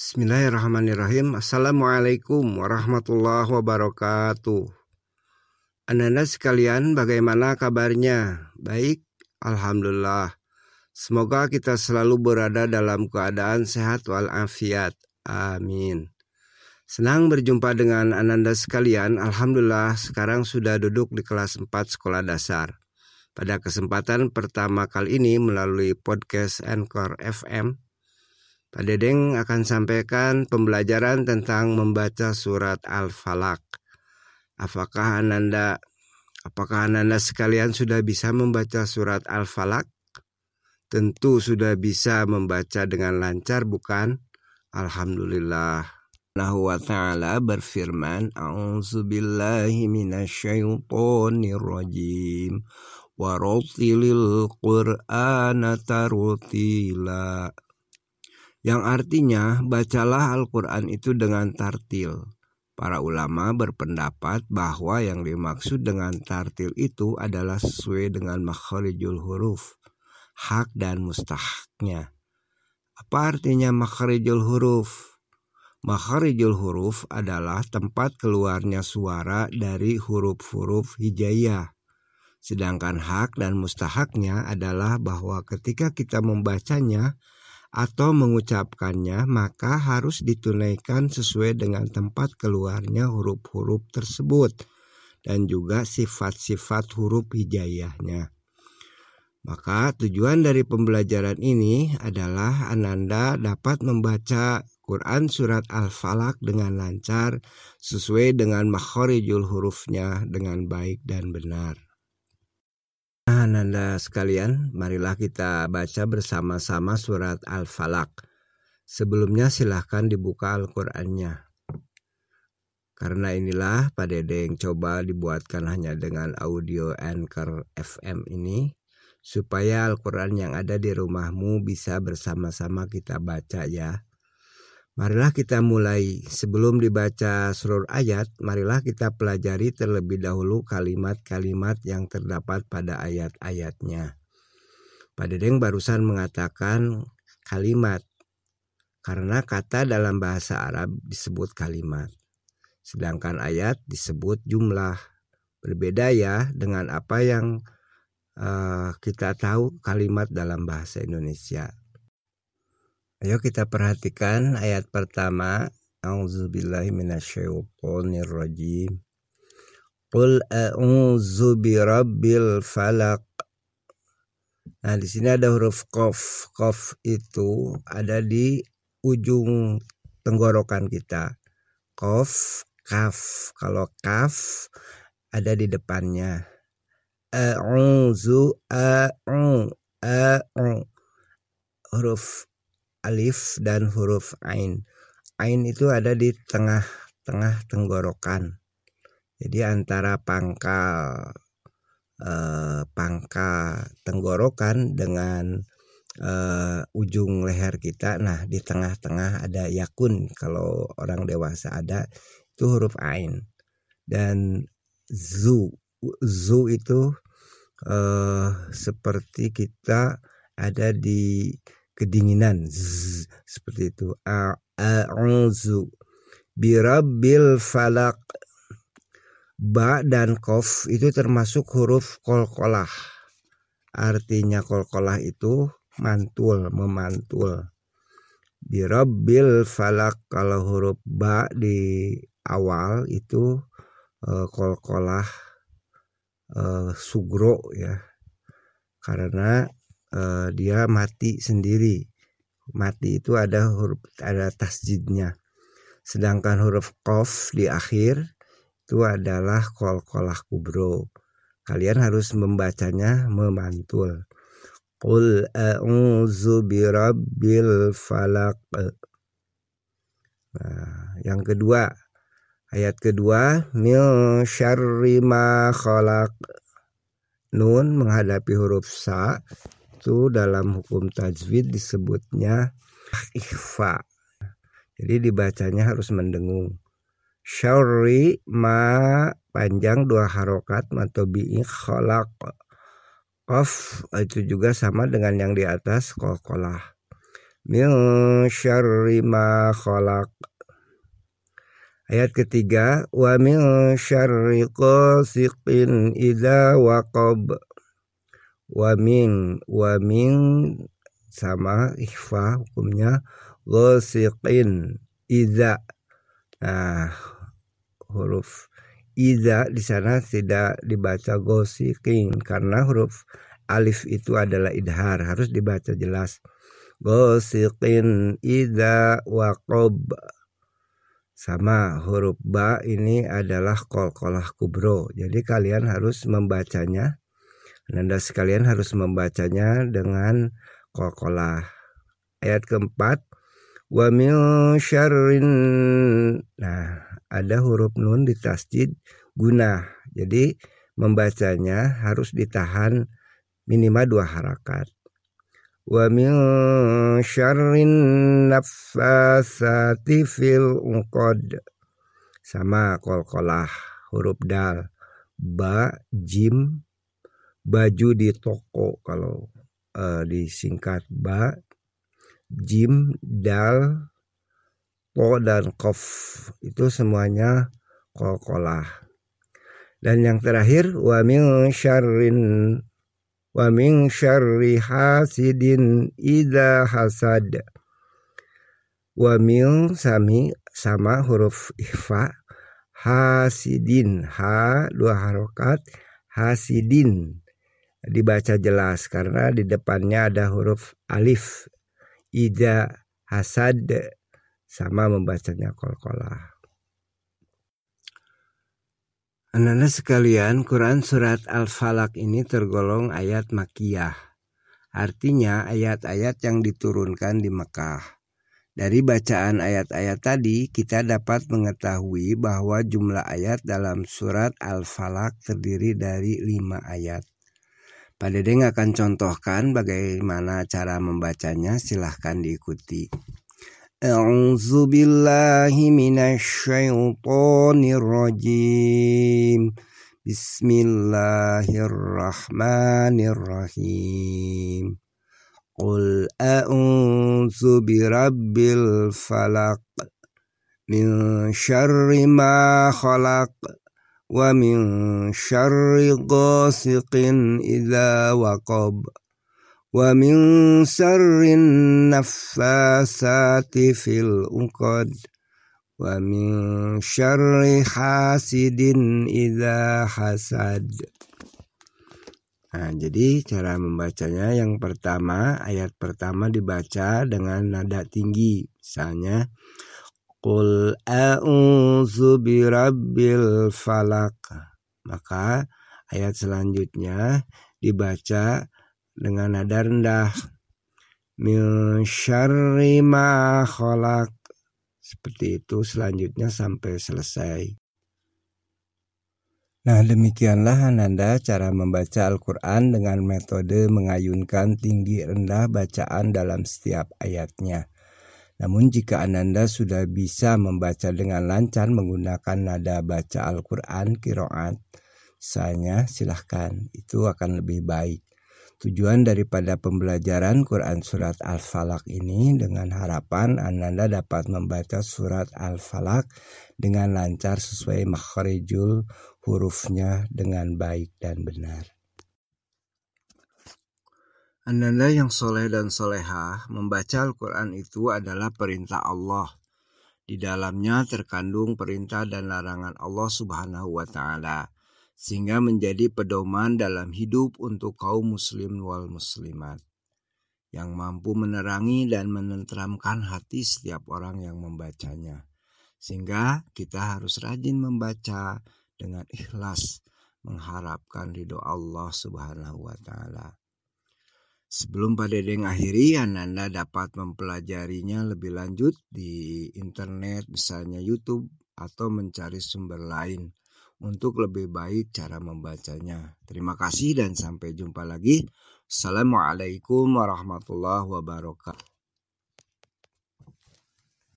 Bismillahirrahmanirrahim. Assalamualaikum warahmatullahi wabarakatuh. Anda sekalian, bagaimana kabarnya? Baik, alhamdulillah. Semoga kita selalu berada dalam keadaan sehat walafiat. Amin. Senang berjumpa dengan Ananda sekalian. Alhamdulillah sekarang sudah duduk di kelas 4 sekolah dasar. Pada kesempatan pertama kali ini melalui podcast Anchor FM, Pak Dedeng akan sampaikan pembelajaran tentang membaca surat Al-Falaq. Apakah Ananda apakah Ananda sekalian sudah bisa membaca surat Al-Falaq? Tentu sudah bisa membaca dengan lancar bukan? Alhamdulillah. Subhanahu wa ta'ala berfirman A'udzubillahi minasyaitonir rajim Warotilil qur'ana tarutila Yang artinya bacalah Al-Quran itu dengan tartil Para ulama berpendapat bahwa yang dimaksud dengan tartil itu adalah sesuai dengan makharijul huruf Hak dan mustahaknya Apa artinya makharijul huruf? Makharijul huruf adalah tempat keluarnya suara dari huruf-huruf hijaiyah. Sedangkan hak dan mustahaknya adalah bahwa ketika kita membacanya atau mengucapkannya maka harus ditunaikan sesuai dengan tempat keluarnya huruf-huruf tersebut dan juga sifat-sifat huruf hijaiyahnya. Maka tujuan dari pembelajaran ini adalah Ananda dapat membaca Quran surat Al-Falaq dengan lancar sesuai dengan makhorijul hurufnya dengan baik dan benar. Nah, Nanda sekalian, marilah kita baca bersama-sama surat Al-Falaq. Sebelumnya silahkan dibuka Al-Qur'annya. Karena inilah Pak Dede yang coba dibuatkan hanya dengan audio Anchor FM ini supaya Al-Quran yang ada di rumahmu bisa bersama-sama kita baca ya. Marilah kita mulai sebelum dibaca seluruh ayat, marilah kita pelajari terlebih dahulu kalimat-kalimat yang terdapat pada ayat-ayatnya. Pak Dedeng barusan mengatakan kalimat karena kata dalam bahasa Arab disebut kalimat. Sedangkan ayat disebut jumlah. Berbeda ya dengan apa yang uh, kita tahu kalimat dalam bahasa Indonesia. Ayo kita perhatikan ayat pertama. A'udzubillahi minasyaitonirrajim. Qul a'udzu birabbil falaq. Nah, di sini ada huruf qaf. Qaf itu ada di ujung tenggorokan kita. Qaf, kaf. Kalau kaf ada di depannya. A'udzu a'u a'u huruf alif dan huruf ain. Ain itu ada di tengah-tengah tenggorokan. Jadi antara pangkal eh, pangkal tenggorokan dengan eh, ujung leher kita. Nah, di tengah-tengah ada yakun kalau orang dewasa ada itu huruf ain. Dan zu zu itu eh, seperti kita ada di kedinginan. Zzz, seperti itu. A'udzu birabbil falak ba dan kof itu termasuk huruf kolkolah artinya kolkolah itu mantul memantul. Birabbil falak kalau huruf ba di awal itu uh, kolkolah uh, sugro ya. Karena uh, dia mati sendiri. Mati itu ada huruf ada tasjidnya. Sedangkan huruf qaf di akhir itu adalah kol-kolah kubro. Kalian harus membacanya memantul. Qul a'udzu birabbil falaq. Nah, yang kedua, ayat kedua, mil syarri ma khalaq. Nun menghadapi huruf sa itu dalam hukum tajwid disebutnya ikhfa. Jadi dibacanya harus mendengung. Syarri ma panjang dua harokat matobi kholak. Qaf itu juga sama dengan yang di atas kokolah. min syarri ma khalaq Ayat ketiga wa min syarri qasiqin idza waqab wa min wa min sama ikhfa hukumnya ghasiqin idza nah huruf idza di sana tidak dibaca ghasiqin karena huruf alif itu adalah idhar harus dibaca jelas ghasiqin idza waqab sama huruf ba ini adalah kolkolah kubro. Jadi kalian harus membacanya. Anda sekalian harus membacanya dengan kolkolah. Ayat keempat. Wa min syarrin. Nah, ada huruf nun di tasjid guna. Jadi membacanya harus ditahan minimal dua harakat wa min syarrin nafasati fil uqad sama kolkolah huruf dal ba jim baju di toko kalau uh, disingkat ba jim dal po dan kof. Itu semuanya kolkolah dan yang terakhir wa min syarrin wa min syarri hasidin idza hasad. Wa min sami sama huruf ikhfa hasidin. Ha dua harokat hasidin dibaca jelas karena di depannya ada huruf alif ida hasad sama membacanya kolkolah Anak-anak sekalian, Quran Surat Al-Falaq ini tergolong ayat makiyah. Artinya ayat-ayat yang diturunkan di Mekah. Dari bacaan ayat-ayat tadi, kita dapat mengetahui bahwa jumlah ayat dalam surat Al-Falaq terdiri dari lima ayat. Pak Dedeng akan contohkan bagaimana cara membacanya. Silahkan diikuti. A'udzu. Bismillahirrahmanirrahim. Qul a'udzu birabbil falaq min syarri ma khalaq ومن شر غاسق إذا وقب wa min syarrin nafasati fil uqad wa min syarri hasidin idza hasad Nah, jadi cara membacanya yang pertama, ayat pertama dibaca dengan nada tinggi. Misalnya, Qul a'udzu birabbil falak. Maka ayat selanjutnya dibaca dengan nada rendah min syarri ma khalaq seperti itu selanjutnya sampai selesai Nah demikianlah Ananda cara membaca Al-Quran dengan metode mengayunkan tinggi rendah bacaan dalam setiap ayatnya. Namun jika Ananda sudah bisa membaca dengan lancar menggunakan nada baca Al-Quran kiroat, misalnya silahkan itu akan lebih baik. Tujuan daripada pembelajaran Quran Surat Al-Falaq ini dengan harapan Anda dapat membaca Surat Al-Falaq dengan lancar sesuai makharijul hurufnya dengan baik dan benar. Anda yang soleh dan solehah membaca Al-Quran itu adalah perintah Allah. Di dalamnya terkandung perintah dan larangan Allah Subhanahu wa Ta'ala sehingga menjadi pedoman dalam hidup untuk kaum muslim wal muslimat yang mampu menerangi dan menenteramkan hati setiap orang yang membacanya. Sehingga kita harus rajin membaca dengan ikhlas mengharapkan ridho Allah Subhanahu wa taala. Sebelum pada Dedeng akhiri, Ananda dapat mempelajarinya lebih lanjut di internet, misalnya YouTube, atau mencari sumber lain untuk lebih baik cara membacanya. Terima kasih dan sampai jumpa lagi. Assalamualaikum warahmatullahi wabarakatuh.